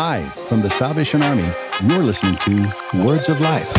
Hi, from the Salvation Army, you're listening to Words of Life.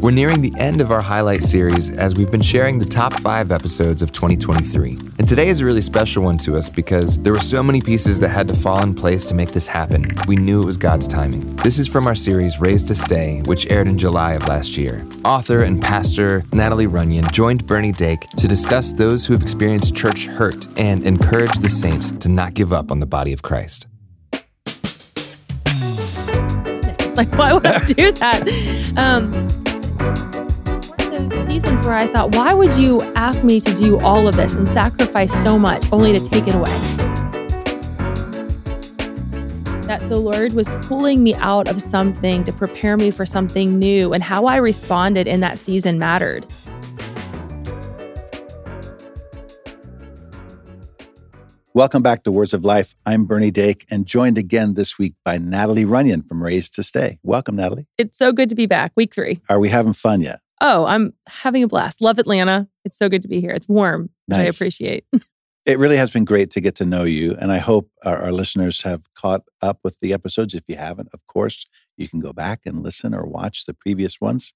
We're nearing the end of our highlight series as we've been sharing the top five episodes of 2023. Today is a really special one to us because there were so many pieces that had to fall in place to make this happen. We knew it was God's timing. This is from our series Raised to Stay, which aired in July of last year. Author and pastor Natalie Runion joined Bernie Dake to discuss those who have experienced church hurt and encourage the saints to not give up on the body of Christ. Like, why would I do that? Um, those seasons where I thought, why would you ask me to do all of this and sacrifice so much only to take it away? That the Lord was pulling me out of something to prepare me for something new, and how I responded in that season mattered. Welcome back to Words of Life. I'm Bernie Dake and joined again this week by Natalie Runion from Raised to Stay. Welcome, Natalie. It's so good to be back. Week three. Are we having fun yet? Oh, I'm having a blast. Love Atlanta. It's so good to be here. It's warm. Nice. I appreciate. It really has been great to get to know you. And I hope our, our listeners have caught up with the episodes. If you haven't, of course, you can go back and listen or watch the previous ones.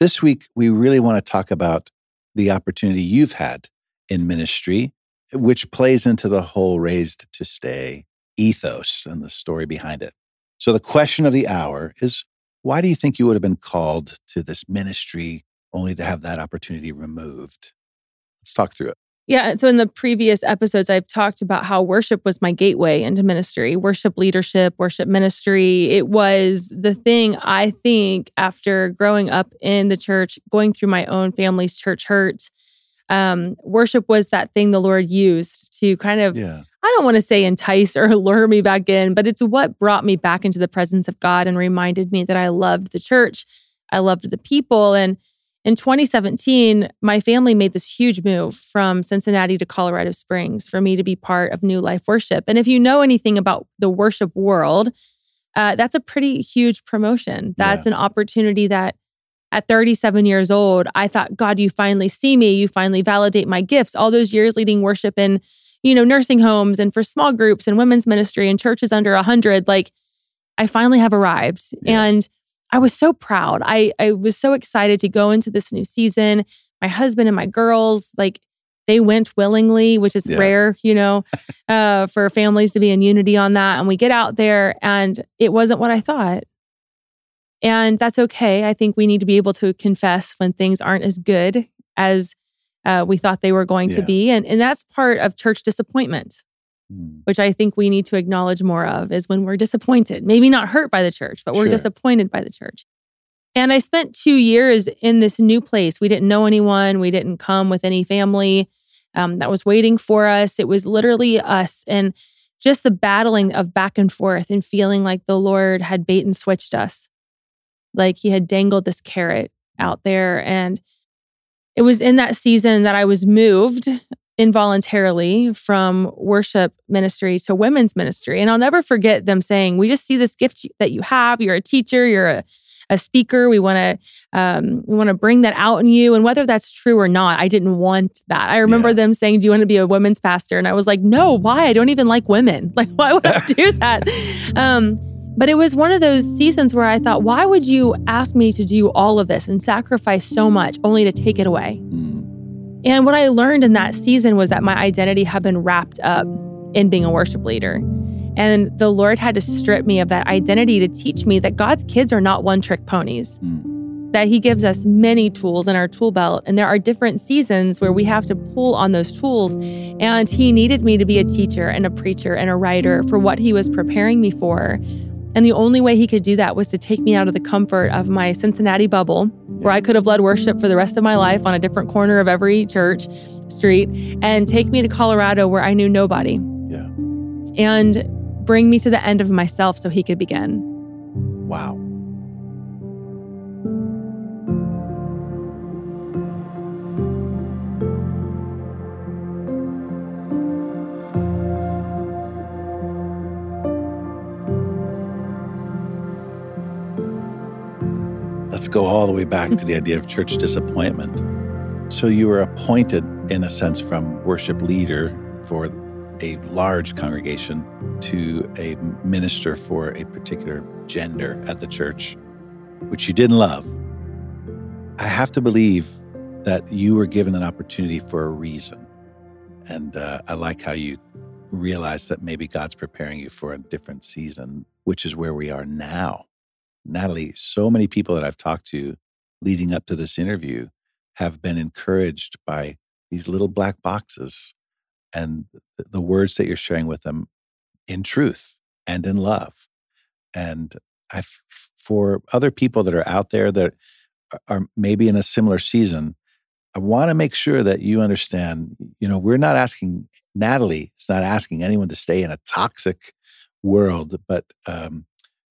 This week, we really want to talk about the opportunity you've had in ministry, which plays into the whole raised to stay ethos and the story behind it. So, the question of the hour is why do you think you would have been called to this ministry only to have that opportunity removed? Let's talk through it. Yeah. So in the previous episodes, I've talked about how worship was my gateway into ministry, worship leadership, worship ministry. It was the thing I think after growing up in the church, going through my own family's church hurt. Um, worship was that thing the Lord used to kind of, Yeah. I don't want to say entice or lure me back in, but it's what brought me back into the presence of God and reminded me that I loved the church. I loved the people. And in 2017, my family made this huge move from Cincinnati to Colorado Springs for me to be part of New Life Worship. And if you know anything about the worship world, uh, that's a pretty huge promotion. That's an opportunity that at 37 years old, I thought, God, you finally see me. You finally validate my gifts. All those years leading worship in, you know, nursing homes and for small groups and women's ministry and churches under 100, like I finally have arrived. Yeah. And I was so proud. I, I was so excited to go into this new season. My husband and my girls, like they went willingly, which is Yeah. rare, you know, uh, for families to be in unity on that. And we get out there and it wasn't what I thought. And that's okay. I think we need to be able to confess when things aren't as good as uh, we thought they were going to be. And, and that's part of church disappointment Hmm. which I think we need to acknowledge more of, is when we're disappointed. Maybe not hurt by the church, but we're Sure. disappointed by the church. And I spent two years in this new place. We didn't know anyone, we didn't come with any family um, that was waiting for us. It was literally us and just the battling of back and forth and feeling like the Lord had bait and switched us, like he had dangled this carrot out there. And it was in that season that I was moved involuntarily from worship ministry to women's ministry. And I'll never forget them saying, We just see this gift that you have. You're a teacher, you're a, a speaker. We want to um, we want to bring that out in you. And whether that's true or not, I didn't want that. I remember Yeah. them saying, Do you want to be a women's pastor? And I was like, No, why? I don't even like women. Like, why would I do that? Um, but it was one of those seasons where I thought, why would you ask me to do all of this and sacrifice so much only to take it away? Hmm. And what I learned in that season was that my identity had been wrapped up in being a worship leader. And the Lord had to strip me of that identity to teach me that God's kids are not one trick ponies, Hmm. that He gives us many tools in our tool belt. And there are different seasons where we have to pull on those tools. And He needed me to be a teacher and a preacher and a writer for what He was preparing me for. And the only way He could do that was to take me out of the comfort of my Cincinnati bubble, where I could have led worship for the rest of my life on a different corner of every church street, and take me to Colorado where I knew nobody Yeah. and bring me to the end of myself so he could begin. Wow. Let's go all the way back to the idea of church disappointment. So you were appointed, in a sense, from worship leader for a large congregation to a minister for a particular gender at the church, which you didn't love. I have to believe that you were given an opportunity for a reason. And uh, I like how you realize that maybe God's preparing you for a different season, which is where we are now. Natalie, so many people that I've talked to leading up to this interview have been encouraged by these little black boxes and the words that you're sharing with them in truth and in love. And I, for other people that are out there that are maybe in a similar season, I want to make sure that you understand, you know, we're not asking, Natalie is not asking anyone to stay in a toxic world, but, um,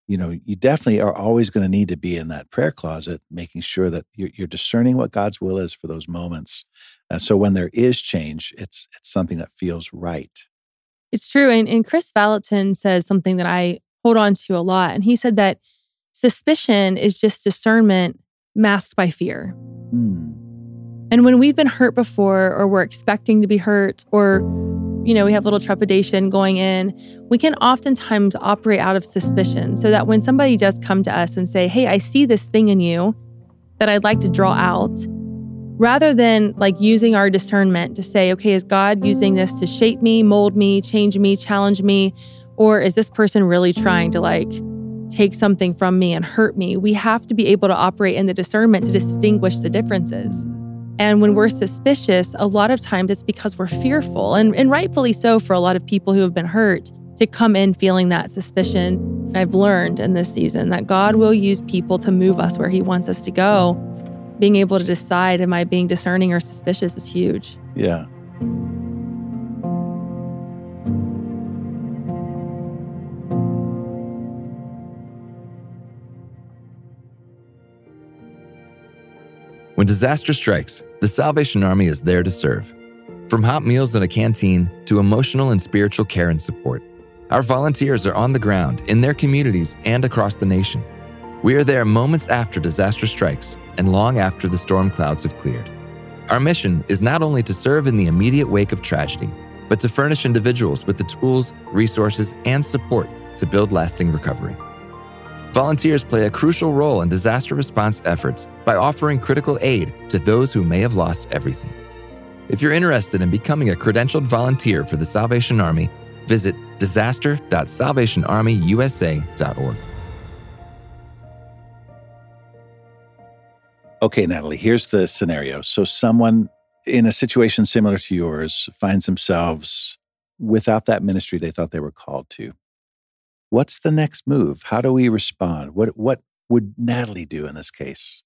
you know, you definitely are always going to need to be in that prayer closet, making sure that you're, you're discerning what God's will is for those moments. And so when there is change, it's it's something that feels right. It's true. And, and Chris Valentin says something that I hold on to a lot. And he said that suspicion is just discernment masked by fear. Hmm. And when we've been hurt before, or we're expecting to be hurt, or you know, we have a little trepidation going in, we can oftentimes operate out of suspicion. So that when somebody does come to us and say, Hey, I see this thing in you that I'd like to draw out, rather than like using our discernment to say, Okay, is God using this to shape me, mold me, change me, challenge me? Or is this person really trying to like take something from me and hurt me? We have to be able to operate in the discernment to distinguish the differences. And when we're suspicious, a lot of times it's because we're fearful, and, and rightfully so for a lot of people who have been hurt to come in feeling that suspicion. I've learned in this season that God will use people to move us where He wants us to go. Being able to decide, am I being discerning or suspicious, is huge. Yeah. When disaster strikes, the Salvation Army is there to serve. From hot meals in a canteen to emotional and spiritual care and support, our volunteers are on the ground in their communities and across the nation. We are there moments after disaster strikes and long after the storm clouds have cleared. Our mission is not only to serve in the immediate wake of tragedy, but to furnish individuals with the tools, resources, and support to build lasting recovery. Volunteers play a crucial role in disaster response efforts by offering critical aid to those who may have lost everything. If you're interested in becoming a credentialed volunteer for the Salvation Army, visit disaster.salvationarmyusa.org. Okay, Natalie, here's the scenario. So, someone in a situation similar to yours finds themselves without that ministry they thought they were called to. What's the next move? How do we respond? What what would Natalie do in this case?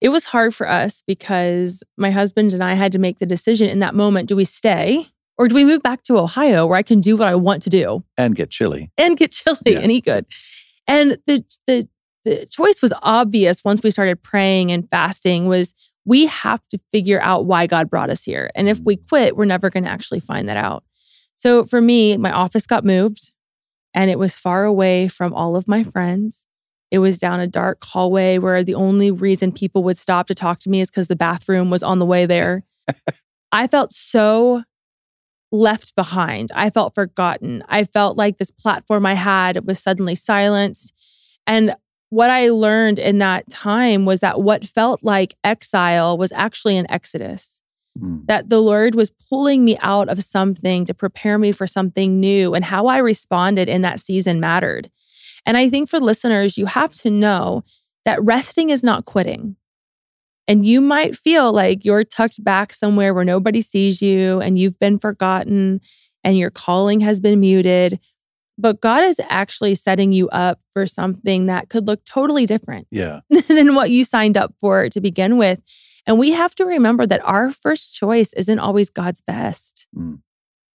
It was hard for us because my husband and I had to make the decision in that moment do we stay or do we move back to Ohio where I can do what I want to do and get chilly and get chilly yeah. and eat good? And the the the choice was obvious once we started praying and fasting was we have to figure out why God brought us here. And if we mm. quit, we're never going to actually find that out. So for me, my office got moved and it was far away from all of my friends. It was down a dark hallway where the only reason people would stop to talk to me is because the bathroom was on the way there. I felt so left behind. I felt forgotten. I felt like this platform I had was suddenly silenced. And what I learned in that time was that what felt like exile was actually an exodus. Mm. That the Lord was pulling me out of something to prepare me for something new, and how I responded in that season mattered. And I think for listeners, you have to know that resting is not quitting. And you might feel like you're tucked back somewhere where nobody sees you and you've been forgotten and your calling has been muted. But God is actually setting you up for something that could look totally different yeah. than what you signed up for to begin with. And we have to remember that our first choice isn't always God's best. Mm.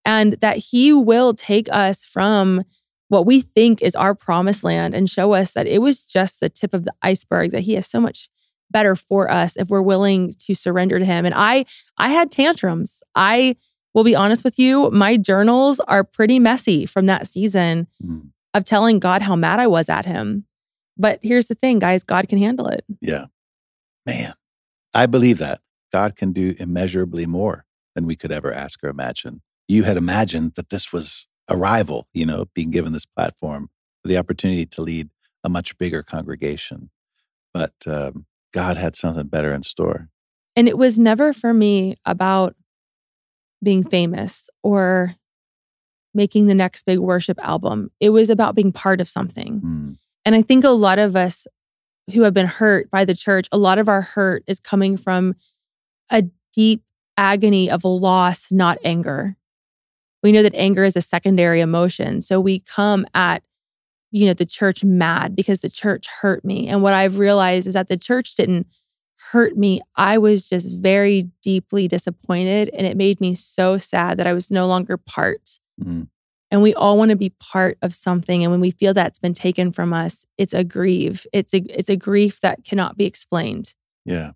And that He will take us from what we think is our promised land and show us that it was just the tip of the iceberg, that He has so much better for us if we're willing to surrender to Him. And I I had tantrums. I will be honest with you, my journals are pretty messy from that season mm. of telling God how mad I was at Him But here's the thing, guys God can handle it. Yeah. Man, I believe that. God can do immeasurably more than we could ever ask or imagine. You had imagined that this was a rival, you know, being given this platform for the opportunity to lead a much bigger congregation. But um, God had something better in store. And it was never for me about being famous or making the next big worship album. It was about being part of something. Mm. And I think a lot of us who have been hurt by the church, a lot of our hurt is coming from a deep agony of loss, not anger. We know that anger is a secondary emotion. So we come at, you know, the church mad because the church hurt me. And what I've realized is that the church didn't hurt me. I was just very deeply disappointed. And it made me so sad that I was no longer part. Mm. And we all want to be part of something. And when we feel that's been taken from us, it's a grief. It's a it's a grief that cannot be explained. Yeah.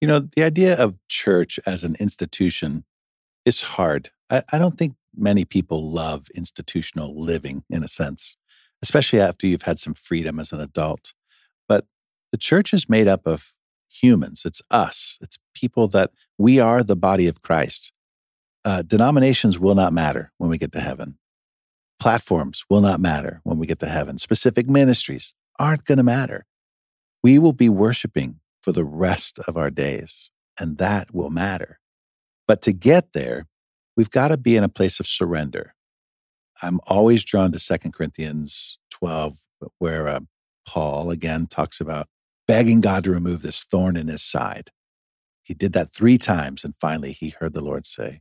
You know, the idea of church as an institution is hard. I, I don't think many people love institutional living in a sense, especially after you've had some freedom as an adult. But the church is made up of humans, it's us, it's people that we are the body of Christ. Uh, denominations will not matter when we get to heaven. Platforms will not matter when we get to heaven. Specific ministries aren't going to matter. We will be worshiping for the rest of our days, and that will matter. But to get there, we've got to be in a place of surrender. I'm always drawn to 2 Corinthians 12, where uh, Paul again talks about begging God to remove this thorn in his side. He did that three times, and finally he heard the Lord say,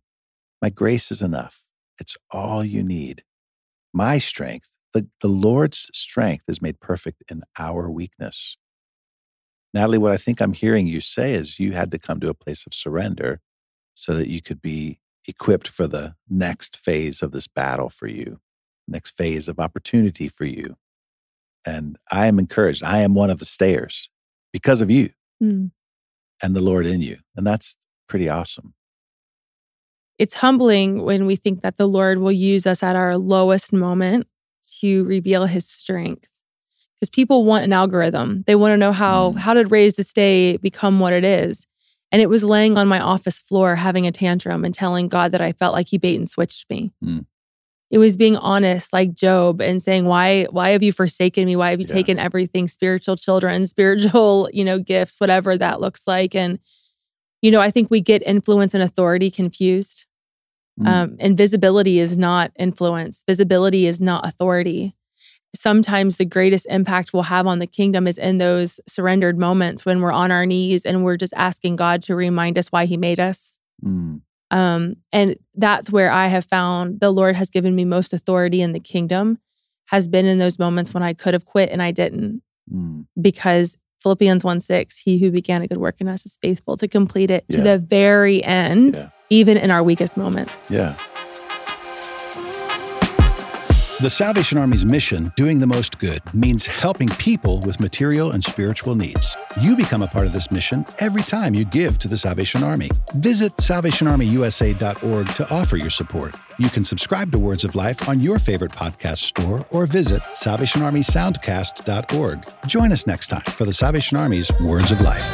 My grace is enough. It's all you need. My strength, the, the Lord's strength is made perfect in our weakness. Natalie, what I think I'm hearing you say is you had to come to a place of surrender so that you could be equipped for the next phase of this battle for you, next phase of opportunity for you. And I am encouraged. I am one of the stayers because of you Mm. and the Lord in you. And that's pretty awesome. It's humbling when we think that the Lord will use us at our lowest moment to reveal his strength. Because people want an algorithm. They want to know how Mm. how did Raise to Stay become what it is. And it was laying on my office floor having a tantrum and telling God that I felt like he bait and switched me. Mm. It was being honest like Job and saying, Why, why have you forsaken me? Why have you Yeah. taken everything, spiritual children, spiritual, you know, gifts, whatever that looks like. And, you know, I think we get influence and authority confused. Mm. Um, and visibility is not influence, visibility is not authority. Sometimes the greatest impact we'll have on the kingdom is in those surrendered moments when we're on our knees and we're just asking God to remind us why He made us. Mm. Um, and that's where I have found the Lord has given me most authority in the kingdom, has been in those moments when I could have quit and I didn't, Mm. because Philippians 1 6, He who began a good work in us is faithful to complete it to Yeah. the very end, Yeah. even in our weakest moments. Yeah. The Salvation Army's mission, doing the most good, means helping people with material and spiritual needs. You become a part of this mission every time you give to the Salvation Army. Visit salvationarmyusa.org to offer your support. You can subscribe to Words of Life on your favorite podcast store or visit salvationarmysoundcast.org. Join us next time for the Salvation Army's Words of Life.